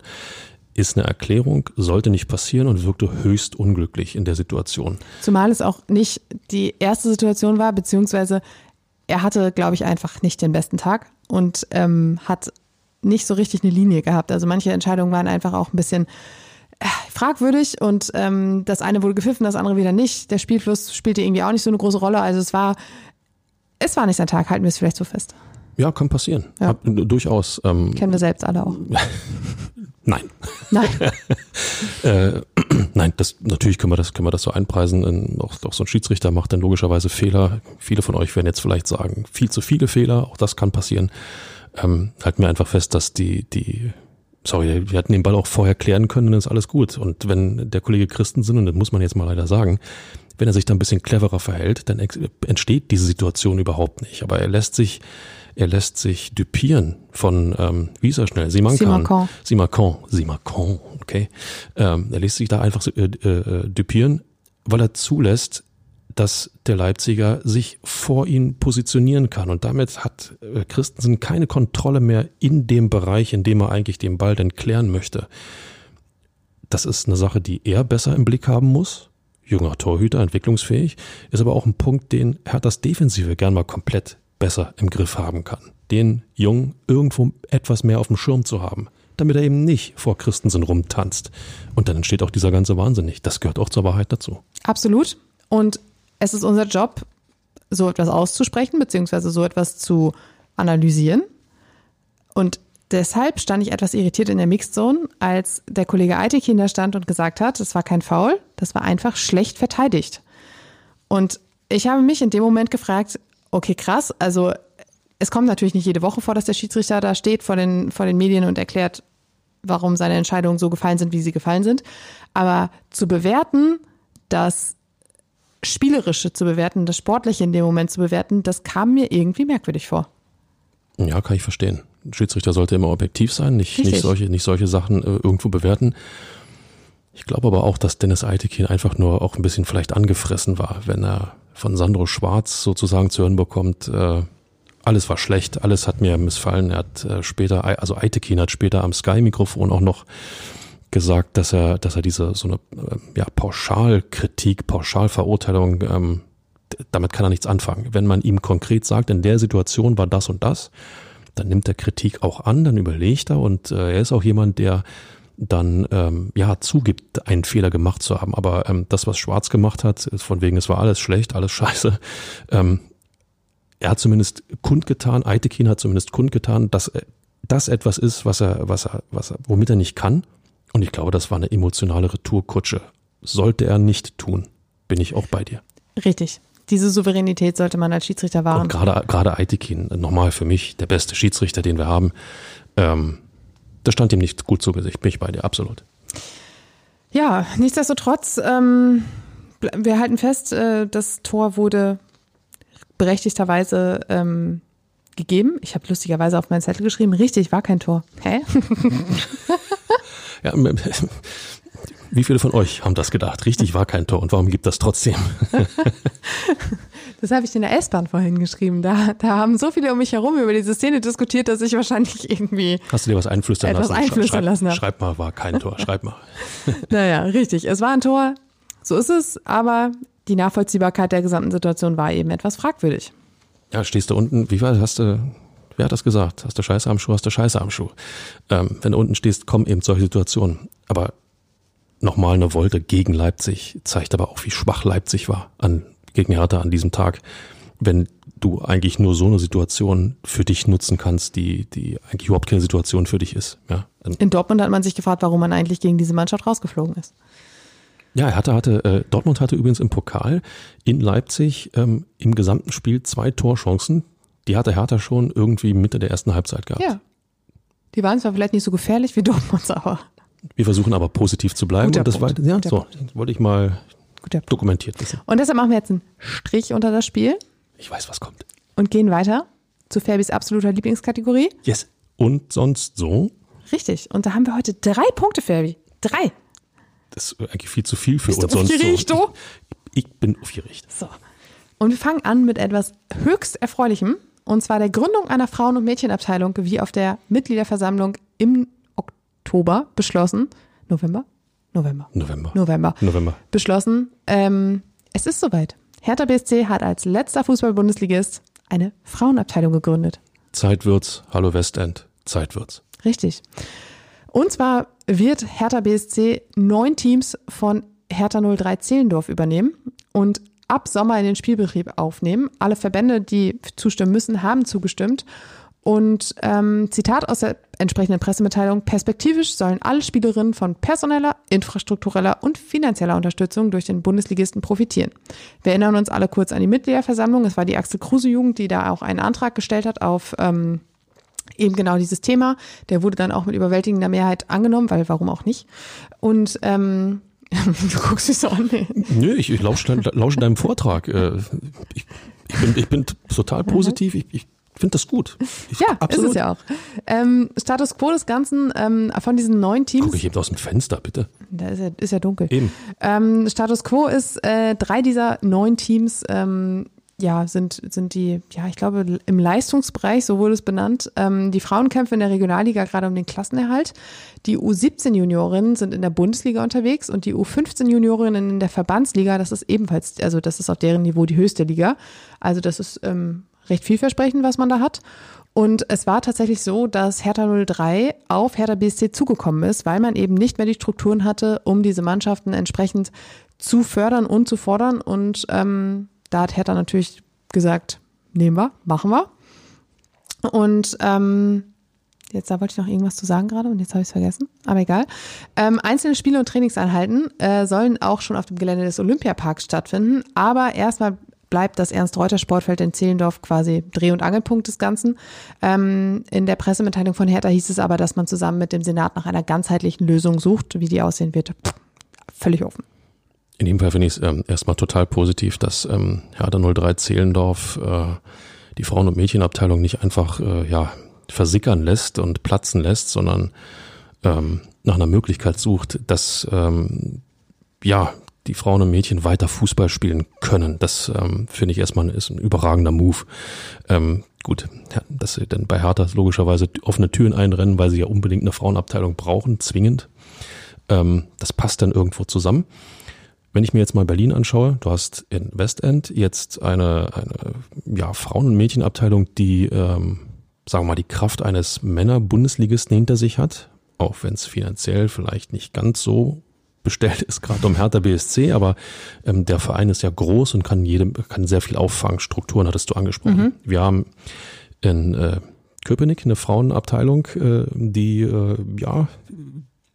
ist eine Erklärung, sollte nicht passieren und wirkte höchst unglücklich in der Situation. Zumal es auch nicht die erste Situation war, beziehungsweise er hatte, glaube ich, einfach nicht den besten Tag und ähm, hat nicht so richtig eine Linie gehabt. Also manche Entscheidungen waren einfach auch ein bisschen äh, fragwürdig und ähm, das eine wurde gepfiffen, das andere wieder nicht. Der Spielfluss spielte irgendwie auch nicht so eine große Rolle. Also es war, es war nicht sein Tag, halten wir es vielleicht so fest. Ja, kann passieren. Ja. Hab, durchaus. Ähm, Kennen wir selbst alle auch. Nein. Nein. äh, nein, das, natürlich können wir das, können wir das so einpreisen. Auch, auch so ein Schiedsrichter macht dann logischerweise Fehler. Viele von euch werden jetzt vielleicht sagen, viel zu viele Fehler. Auch das kann passieren. Ähm, halten wir einfach fest, dass die, die, sorry, wir hätten den Ball auch vorher klären können, dann ist alles gut. Und wenn der Kollege Christensen, und das muss man jetzt mal leider sagen, wenn er sich da ein bisschen cleverer verhält, dann entsteht diese Situation überhaupt nicht. Aber er lässt sich er lässt sich dupieren von, ähm, wie ist er schnell? Simakan. Simakan. Simakan, okay. Ähm, er lässt sich da einfach äh, äh, dupieren, weil er zulässt, dass der Leipziger sich vor ihn positionieren kann. Und damit hat äh, Christensen keine Kontrolle mehr in dem Bereich, in dem er eigentlich den Ball denn klären möchte. Das ist eine Sache, die er besser im Blick haben muss. Junger Torhüter, entwicklungsfähig, ist aber auch ein Punkt, den Herthas Defensive gern mal komplett besser im Griff haben kann. Den Jungen irgendwo etwas mehr auf dem Schirm zu haben, damit er eben nicht vor Christensen rumtanzt. Und dann entsteht auch dieser ganze Wahnsinn nicht. Das gehört auch zur Wahrheit dazu. Absolut. Und es ist unser Job, so etwas auszusprechen, beziehungsweise so etwas zu analysieren. Und deshalb stand ich etwas irritiert in der Mixzone, als der Kollege Eitekin da stand und gesagt hat, das war kein Foul, das war einfach schlecht verteidigt. Und ich habe mich in dem Moment gefragt, Okay, krass. Also es kommt natürlich nicht jede Woche vor, dass der Schiedsrichter da steht vor den, vor den Medien und erklärt, warum seine Entscheidungen so gefallen sind, wie sie gefallen sind. Aber zu bewerten, das Spielerische zu bewerten, das Sportliche in dem Moment zu bewerten, das kam mir irgendwie merkwürdig vor. Ja, kann ich verstehen. Ein Schiedsrichter sollte immer objektiv sein, nicht, nicht, solche, nicht solche Sachen äh, irgendwo bewerten. Ich glaube aber auch, dass Dennis Eitekin einfach nur auch ein bisschen vielleicht angefressen war, wenn er von Sandro Schwarz sozusagen zu hören bekommt, äh, alles war schlecht, alles hat mir missfallen. Er hat äh, später, also Eitekin hat später am Sky-Mikrofon auch noch gesagt, dass er, dass er diese so eine äh, ja, Pauschalkritik, Pauschalverurteilung, ähm, damit kann er nichts anfangen. Wenn man ihm konkret sagt, in der Situation war das und das, dann nimmt er Kritik auch an, dann überlegt er und äh, er ist auch jemand, der dann ähm, ja zugibt, einen Fehler gemacht zu haben. Aber ähm, das, was Schwarz gemacht hat, von wegen, es war alles schlecht, alles scheiße. Ähm, er hat zumindest kundgetan, Eitekin hat zumindest kundgetan, dass das etwas ist, was er, was er, was er, womit er nicht kann. Und ich glaube, das war eine emotionale Retourkutsche. Sollte er nicht tun, bin ich auch bei dir. Richtig. Diese Souveränität sollte man als Schiedsrichter wahren. Und gerade, gerade Eitekin, nochmal für mich der beste Schiedsrichter, den wir haben. Ähm, das stand ihm nicht gut zu Gesicht. Bin ich bei dir, absolut. Ja, nichtsdestotrotz, ähm, wir halten fest, äh, das Tor wurde berechtigterweise ähm, gegeben. Ich habe lustigerweise auf meinen Zettel geschrieben, richtig, war kein Tor. Hä? ja, wie viele von euch haben das gedacht? Richtig war kein Tor und warum gibt das trotzdem? das habe ich in der S-Bahn vorhin geschrieben. Da, da haben so viele um mich herum über diese Szene diskutiert, dass ich wahrscheinlich irgendwie. Hast du dir was einflüstern etwas lassen? einflüstern schreib, lassen schreib mal, war kein Tor. Schreib mal. naja, richtig. Es war ein Tor. So ist es. Aber die Nachvollziehbarkeit der gesamten Situation war eben etwas fragwürdig. Ja, stehst du unten, wie war hast du, wer hat das gesagt? Hast du Scheiße am Schuh, hast du Scheiße am Schuh. Ähm, wenn du unten stehst, kommen eben solche Situationen. Aber nochmal eine Wolte gegen Leipzig zeigt aber auch, wie schwach Leipzig war an, gegen Hertha an diesem Tag. Wenn du eigentlich nur so eine Situation für dich nutzen kannst, die, die eigentlich überhaupt keine Situation für dich ist. Ja. In Dortmund hat man sich gefragt, warum man eigentlich gegen diese Mannschaft rausgeflogen ist. Ja, er hatte, hatte äh, Dortmund hatte übrigens im Pokal in Leipzig ähm, im gesamten Spiel zwei Torchancen. Die hatte Hertha schon irgendwie Mitte der ersten Halbzeit gehabt. Ja. Die waren zwar vielleicht nicht so gefährlich wie Dortmunds, aber. Wir versuchen aber positiv zu bleiben. Guter und das Punkt. war, ja, Guter so, Punkt. wollte ich mal dokumentiert wissen. Und deshalb machen wir jetzt einen Strich unter das Spiel Ich weiß, was kommt. und gehen weiter zu Fabis absoluter Lieblingskategorie. Yes. Und sonst so? Richtig. Und da haben wir heute drei Punkte, Fabi. Drei. Das ist eigentlich viel zu viel für Bist du uns sonst aufgeregt, so. du? Ich bin aufgeregt. So. Und wir fangen an mit etwas höchst Erfreulichem. Und zwar der Gründung einer Frauen- und Mädchenabteilung, wie auf der Mitgliederversammlung im Oktober beschlossen. November? November. November. November. November. Beschlossen. Ähm, es ist soweit. Hertha BSC hat als letzter Fußball-Bundesligist eine Frauenabteilung gegründet. Zeit wird's. Hallo Westend. Zeit wird's. Richtig. Und zwar wird Hertha BSC neun Teams von Hertha 03 Zehlendorf übernehmen und ab Sommer in den Spielbetrieb aufnehmen. Alle Verbände, die zustimmen müssen, haben zugestimmt. Und ähm, Zitat aus der entsprechenden Pressemitteilung, perspektivisch sollen alle Spielerinnen von personeller, infrastruktureller und finanzieller Unterstützung durch den Bundesligisten profitieren. Wir erinnern uns alle kurz an die Mitgliederversammlung. Es war die Axel Kruse Jugend, die da auch einen Antrag gestellt hat auf ähm, eben genau dieses Thema. Der wurde dann auch mit überwältigender Mehrheit angenommen, weil warum auch nicht. Und ähm, du guckst dich so an. Nee. Nö, ich, ich lausche, lausche deinem Vortrag. Äh, Ich, ich, bin, ich bin total positiv. Ich, ich finde das gut. Ich, Ja, ist es ja auch. Ähm, Status quo des Ganzen ähm, von diesen neun Teams. Guck ich eben aus dem Fenster, bitte. Da ist ja, ist ja dunkel. Eben. Ähm, Status quo ist, äh, drei dieser neun Teams ähm, ja, sind, sind die, ja, ich glaube, im Leistungsbereich, so wurde es benannt. Ähm, die Frauen kämpfen in der Regionalliga gerade um den Klassenerhalt. Die U17-Juniorinnen sind in der Bundesliga unterwegs und die U15-Juniorinnen in der Verbandsliga, das ist ebenfalls, also das ist auf deren Niveau die höchste Liga. Also das ist ähm, recht vielversprechend, was man da hat. Und es war tatsächlich so, dass Hertha 03 auf Hertha BSC zugekommen ist, weil man eben nicht mehr die Strukturen hatte, um diese Mannschaften entsprechend zu fördern und zu fordern. Und ähm, da hat Hertha natürlich gesagt, nehmen wir, machen wir. Und ähm, jetzt da wollte ich noch irgendwas zu sagen gerade und jetzt habe ich es vergessen, aber egal. Ähm, einzelne Spiele und Trainingseinheiten äh, sollen auch schon auf dem Gelände des Olympiaparks stattfinden, aber erstmal bleibt das Ernst-Reuter-Sportfeld in Zehlendorf quasi Dreh- und Angelpunkt des Ganzen. Ähm, in der Pressemitteilung von Hertha hieß es aber, dass man zusammen mit dem Senat nach einer ganzheitlichen Lösung sucht. Wie die aussehen wird, völlig offen. In dem Fall finde ich es ähm, erstmal total positiv, dass ähm, Hertha 03 Zehlendorf äh, die Frauen- und Mädchenabteilung nicht einfach äh, ja, versickern lässt und platzen lässt, sondern ähm, nach einer Möglichkeit sucht, dass ähm, ja die Frauen und Mädchen weiter Fußball spielen können. Das ähm, finde ich erstmal ist ein überragender Move. Ähm, gut, ja, dass sie dann bei Hertha logischerweise offene Türen einrennen, weil sie ja unbedingt eine Frauenabteilung brauchen, zwingend. Ähm, das passt dann irgendwo zusammen. Wenn ich mir jetzt mal Berlin anschaue, du hast in Westend jetzt eine, eine ja, Frauen- und Mädchenabteilung, die, ähm, sagen wir mal, die Kraft eines Männer-Bundesligisten hinter sich hat, auch wenn es finanziell vielleicht nicht ganz so bestellt ist, gerade um Hertha BSC, aber ähm, der Verein ist ja groß und kann jedem, kann sehr viel auffangen. Strukturen hattest du angesprochen. Mhm. Wir haben in äh, Köpenick eine Frauenabteilung, äh, die äh, ja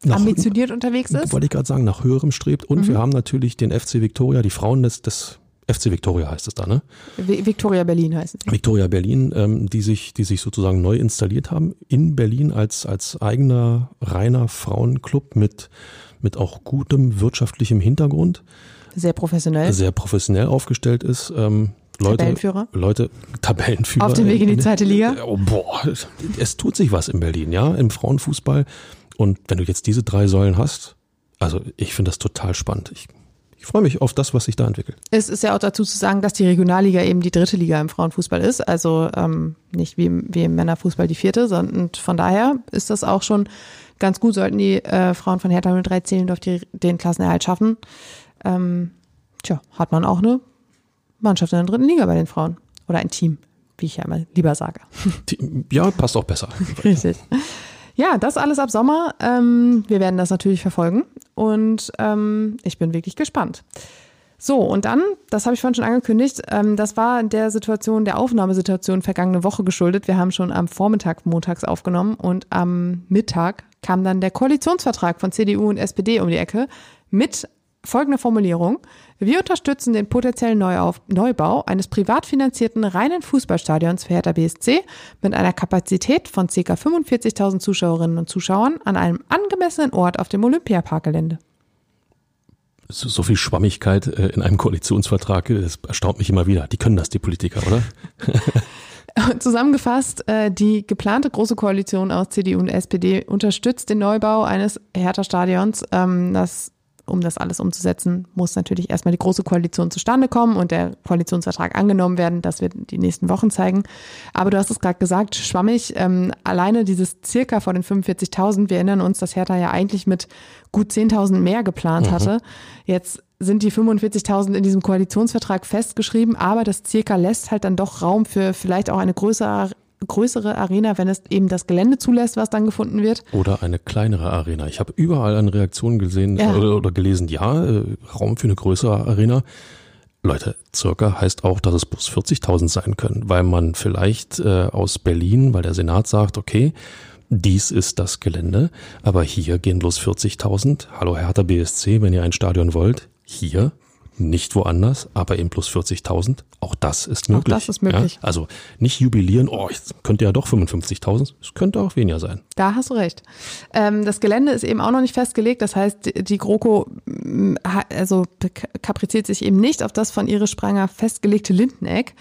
nach, ambitioniert unterwegs ist. Wollte ich gerade sagen, nach höherem strebt. Und mhm. wir haben natürlich den FC Victoria, die Frauen des, des FC Victoria heißt es da, ne? Victoria Berlin heißt es. Victoria Berlin, ähm, die sich, die sich sozusagen neu installiert haben in Berlin als als eigener reiner Frauenclub mit mit auch gutem wirtschaftlichem Hintergrund. Sehr professionell. Sehr professionell aufgestellt ist. Ähm, Leute, Tabellenführer. Leute, Tabellenführer. Auf dem Weg in die zweite Liga. Oh, boah, es tut sich was in Berlin, ja, im Frauenfußball. Und wenn du jetzt diese drei Säulen hast, also ich finde das total spannend. Ich, ich freue mich auf das, was sich da entwickelt. Es ist ja auch dazu zu sagen, dass die Regionalliga eben die dritte Liga im Frauenfußball ist. Also ähm, nicht wie, wie im Männerfußball die vierte, sondern von daher ist das auch schon ganz gut, sollten die äh, Frauen von Hertha 03 Zehlendorf die, den Klassenerhalt schaffen. Ähm, tja, hat man auch eine Mannschaft in der dritten Liga bei den Frauen. Oder ein Team, wie ich ja immer lieber sage. Ja, passt auch besser. Richtig. Ja, das alles ab Sommer. Ähm, wir werden das natürlich verfolgen und ähm, ich bin wirklich gespannt. So, und dann, das habe ich vorhin schon angekündigt, ähm, das war der Situation, der Aufnahmesituation vergangene Woche geschuldet. Wir haben schon am Vormittag montags aufgenommen und am Mittag kam dann der Koalitionsvertrag von CDU und SPD um die Ecke mit folgender Formulierung. Wir unterstützen den potenziellen Neuauf Neubau eines privat finanzierten reinen Fußballstadions für Hertha BSC mit einer Kapazität von ca. 45.000 Zuschauerinnen und Zuschauern an einem angemessenen Ort auf dem Olympiaparkgelände so, so viel Schwammigkeit äh, in einem Koalitionsvertrag, das erstaunt mich immer wieder. Die können das, die Politiker, oder? Zusammengefasst, äh, die geplante große Koalition aus CDU und SPD unterstützt den Neubau eines Hertha-Stadions. Ähm, das um das alles umzusetzen, muss natürlich erstmal die große Koalition zustande kommen und der Koalitionsvertrag angenommen werden. Das wird die nächsten Wochen zeigen. Aber du hast es gerade gesagt, schwammig. Ähm, alleine dieses circa vor den 45.000, wir erinnern uns, dass Hertha ja eigentlich mit gut 10.000 mehr geplant mhm. hatte. Jetzt sind die 45.000 in diesem Koalitionsvertrag festgeschrieben, aber das circa lässt halt dann doch Raum für vielleicht auch eine größere größere Arena, wenn es eben das Gelände zulässt, was dann gefunden wird. Oder eine kleinere Arena. Ich habe überall eine Reaktion gesehen ja. oder, oder, gelesen, ja, äh, Raum für eine größere Arena. Leute, circa heißt auch, dass es plus 40.000 sein können, weil man vielleicht äh, aus Berlin, weil der Senat sagt, okay, dies ist das Gelände, aber hier gehen bloß 40.000. Hallo Hertha BSC, wenn ihr ein Stadion wollt, hier nicht woanders, aber eben plus 40.000. Auch das ist möglich. Auch das ist möglich. Ja? Also nicht jubilieren, oh, es könnte ja doch 55.000, es könnte auch weniger sein. Da hast du recht. Ähm, das Gelände ist eben auch noch nicht festgelegt, das heißt, die GroKo mm, also kapriziert sich eben nicht auf das von Iris Spranger festgelegte Lindeneck.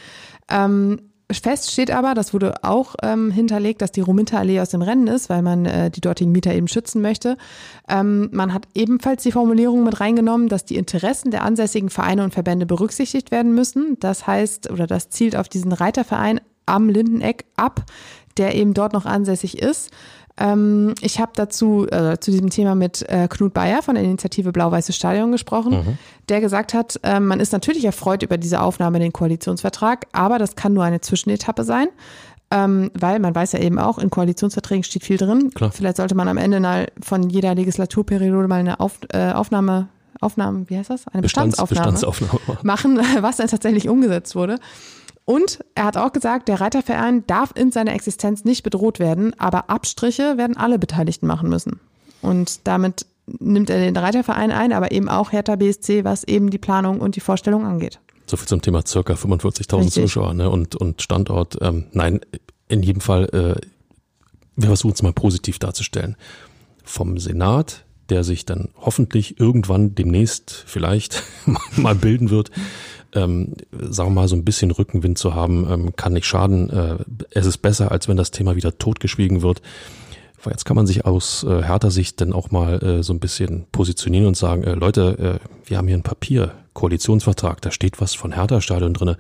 Ähm, Fest steht aber, das wurde auch ähm, hinterlegt, dass die Rominter-Allee aus dem Rennen ist, weil man äh, die dortigen Mieter eben schützen möchte. Ähm, man hat ebenfalls die Formulierung mit reingenommen, dass die Interessen der ansässigen Vereine und Verbände berücksichtigt werden müssen. Das heißt, oder das zielt auf diesen Reiterverein am Lindeneck ab, der eben dort noch ansässig ist. Ähm, ich habe dazu äh, zu diesem Thema mit äh, Knut Bayer von der Initiative Blau-Weißes Stadion gesprochen, mhm. der gesagt hat, äh, man ist natürlich erfreut über diese Aufnahme in den Koalitionsvertrag, aber das kann nur eine Zwischenetappe sein. Ähm, weil man weiß ja eben auch, in Koalitionsverträgen steht viel drin. Klar. Vielleicht sollte man am Ende mal von jeder Legislaturperiode mal eine Auf, äh, Aufnahme Aufnahmen, wie heißt das? Eine Bestandsaufnahme, Bestandsaufnahme machen, was dann tatsächlich umgesetzt wurde. Und er hat auch gesagt, der Reiterverein darf in seiner Existenz nicht bedroht werden, aber Abstriche werden alle Beteiligten machen müssen. Und damit nimmt er den Reiterverein ein, aber eben auch Hertha BSC, was eben die Planung und die Vorstellung angeht. So viel zum Thema circa 45.000 Richtig. Zuschauer ne? und, und Standort. Ähm, nein, in jedem Fall, äh, wir versuchen es mal positiv darzustellen. Vom Senat, der sich dann hoffentlich irgendwann demnächst vielleicht mal bilden wird, ähm, sagen wir mal, so ein bisschen Rückenwind zu haben, ähm, kann nicht schaden. Äh, es ist besser, als wenn das Thema wieder totgeschwiegen wird. Weil jetzt kann man sich aus äh, härter Sicht dann auch mal äh, so ein bisschen positionieren und sagen, äh, Leute, äh, wir haben hier ein Papier, Koalitionsvertrag, da steht was von Hertha-Stadion drinne.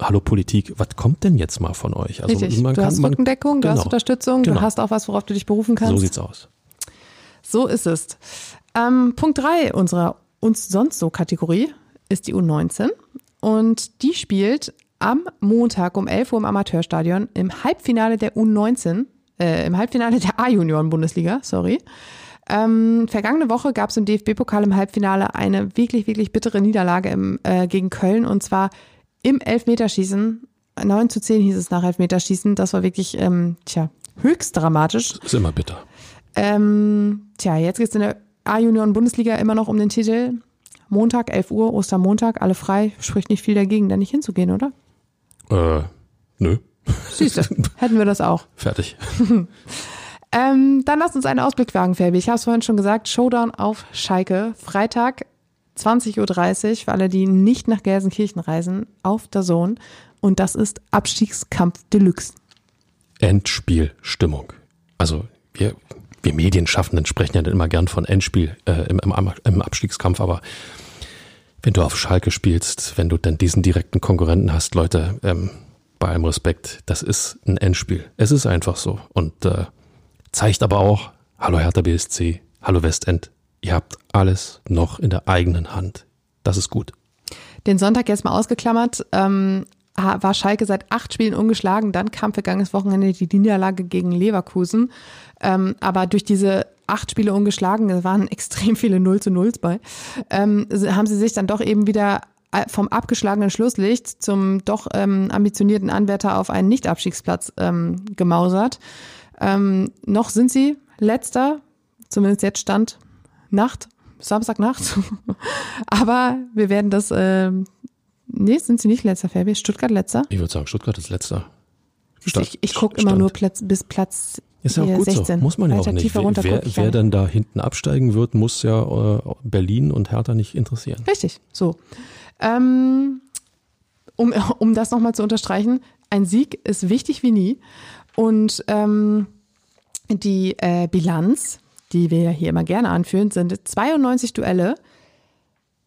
Hallo Politik, was kommt denn jetzt mal von euch? Also Richtig. du hast Rückendeckung, du hast genau. Unterstützung, Genau. du hast auch was, worauf du dich berufen kannst. So sieht's aus. So ist es. Ähm, Punkt drei unserer uns sonst so Kategorie ist die U19 und die spielt am Montag um 11 Uhr im Amateurstadion im Halbfinale der U19, äh, im Halbfinale der A-Junioren-Bundesliga, sorry. Ähm, vergangene Woche gab es im DFB-Pokal im Halbfinale eine wirklich, wirklich bittere Niederlage im, äh, gegen Köln und zwar im Elfmeterschießen. 9 zu 10 hieß es nach Elfmeterschießen. Das war wirklich, ähm, tja, höchst dramatisch. Ist immer bitter. Ähm, tja, jetzt geht's in der A-Junioren-Bundesliga immer noch um den Titel. Montag, 11 Uhr, Ostermontag, alle frei. Spricht nicht viel dagegen, da nicht hinzugehen, oder? Äh, nö. Siehst du, hätten wir das auch. Fertig. Ähm, dann lasst uns einen Ausblick wagen, Fabi. Ich habe es vorhin schon gesagt, Showdown auf Schalke. Freitag, 20.30 Uhr, für alle, die nicht nach Gelsenkirchen reisen, auf der Zone. Und das ist Abstiegskampf Deluxe. Endspielstimmung. Also wir, wir Medienschaffenden sprechen ja dann immer gern von Endspiel äh, im, im, im Abstiegskampf, aber wenn du auf Schalke spielst, wenn du dann diesen direkten Konkurrenten hast, Leute, ähm, bei allem Respekt, das ist ein Endspiel. Es ist einfach so. Und äh, zeigt aber auch, hallo Hertha BSC, hallo Westend, ihr habt alles noch in der eigenen Hand. Das ist gut. Den Sonntag jetzt mal ausgeklammert, ähm, war Schalke seit acht Spielen ungeschlagen. Dann kam vergangenes Wochenende die Niederlage gegen Leverkusen. Ähm, aber durch diese acht Spiele ungeschlagen, es waren extrem viele Null zu Nulls bei, ähm, haben sie sich dann doch eben wieder äh, vom abgeschlagenen Schlusslicht zum doch ähm, ambitionierten Anwärter auf einen Nicht-Abstiegsplatz ähm, gemausert. Ähm, noch sind sie letzter, zumindest jetzt stand Nacht, Samstagnacht. Aber wir werden das, ähm, nee, sind sie nicht letzter, Fabi? Stuttgart letzter? Ich würde sagen, Stuttgart ist letzter. ich ich gucke immer Stand. nur Platz, bis Platz Ist ja auch gut 16. so. Muss man ja auch nicht. Wer, wer, dann da hinten absteigen wird, muss ja äh, Berlin und Hertha nicht interessieren. Richtig, so. Ähm, um, um das nochmal zu unterstreichen, ein Sieg ist wichtig wie nie. Und ähm, die äh, Bilanz, die wir hier immer gerne anführen, sind 92 Duelle,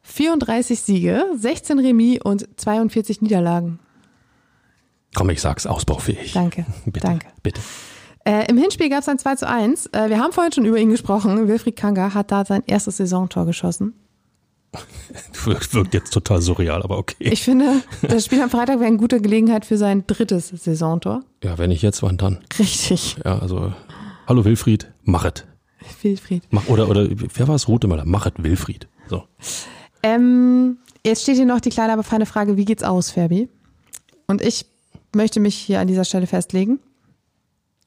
34 Siege, 16 Remis und 42 Niederlagen. Komm, ich sag's, ausbaufähig. Danke, Bitte, danke. bitte. Äh, Im Hinspiel gab es ein 2 zu 1. Äh, wir haben vorhin schon über ihn gesprochen. Wilfried Kanga hat da sein erstes Saisontor geschossen. Wirkt, jetzt total surreal, aber okay. Ich finde, das Spiel am Freitag wäre eine gute Gelegenheit für sein drittes Saisontor. ja, wenn nicht jetzt, wann dann? Richtig. Ja, also, hallo Wilfried, machet. Wilfried. Mach, oder, oder, wer war es? Rutemöller, machet Wilfried. So. Ähm, jetzt steht hier noch die kleine, aber feine Frage, wie geht's aus, Ferbi? Und ich möchte mich hier an dieser Stelle festlegen.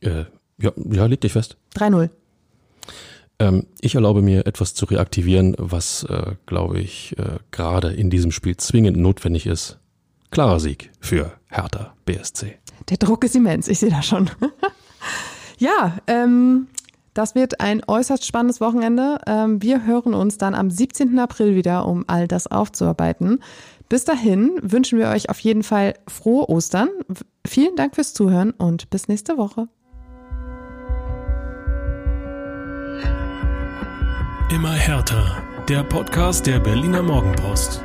Äh, ja, ja, leg dich fest. 3-0. Ähm, ich erlaube mir etwas zu reaktivieren, was, äh, glaube ich, äh, gerade in diesem Spiel zwingend notwendig ist. Klarer Sieg für Hertha BSC. Der Druck ist immens, ich sehe das schon. ja, ähm, das wird ein äußerst spannendes Wochenende. Ähm, wir hören uns dann am 17. April wieder, um all das aufzuarbeiten. Bis dahin wünschen wir euch auf jeden Fall frohe Ostern. Vielen Dank fürs Zuhören und bis nächste Woche. Immer härter. Der Podcast der Berliner Morgenpost.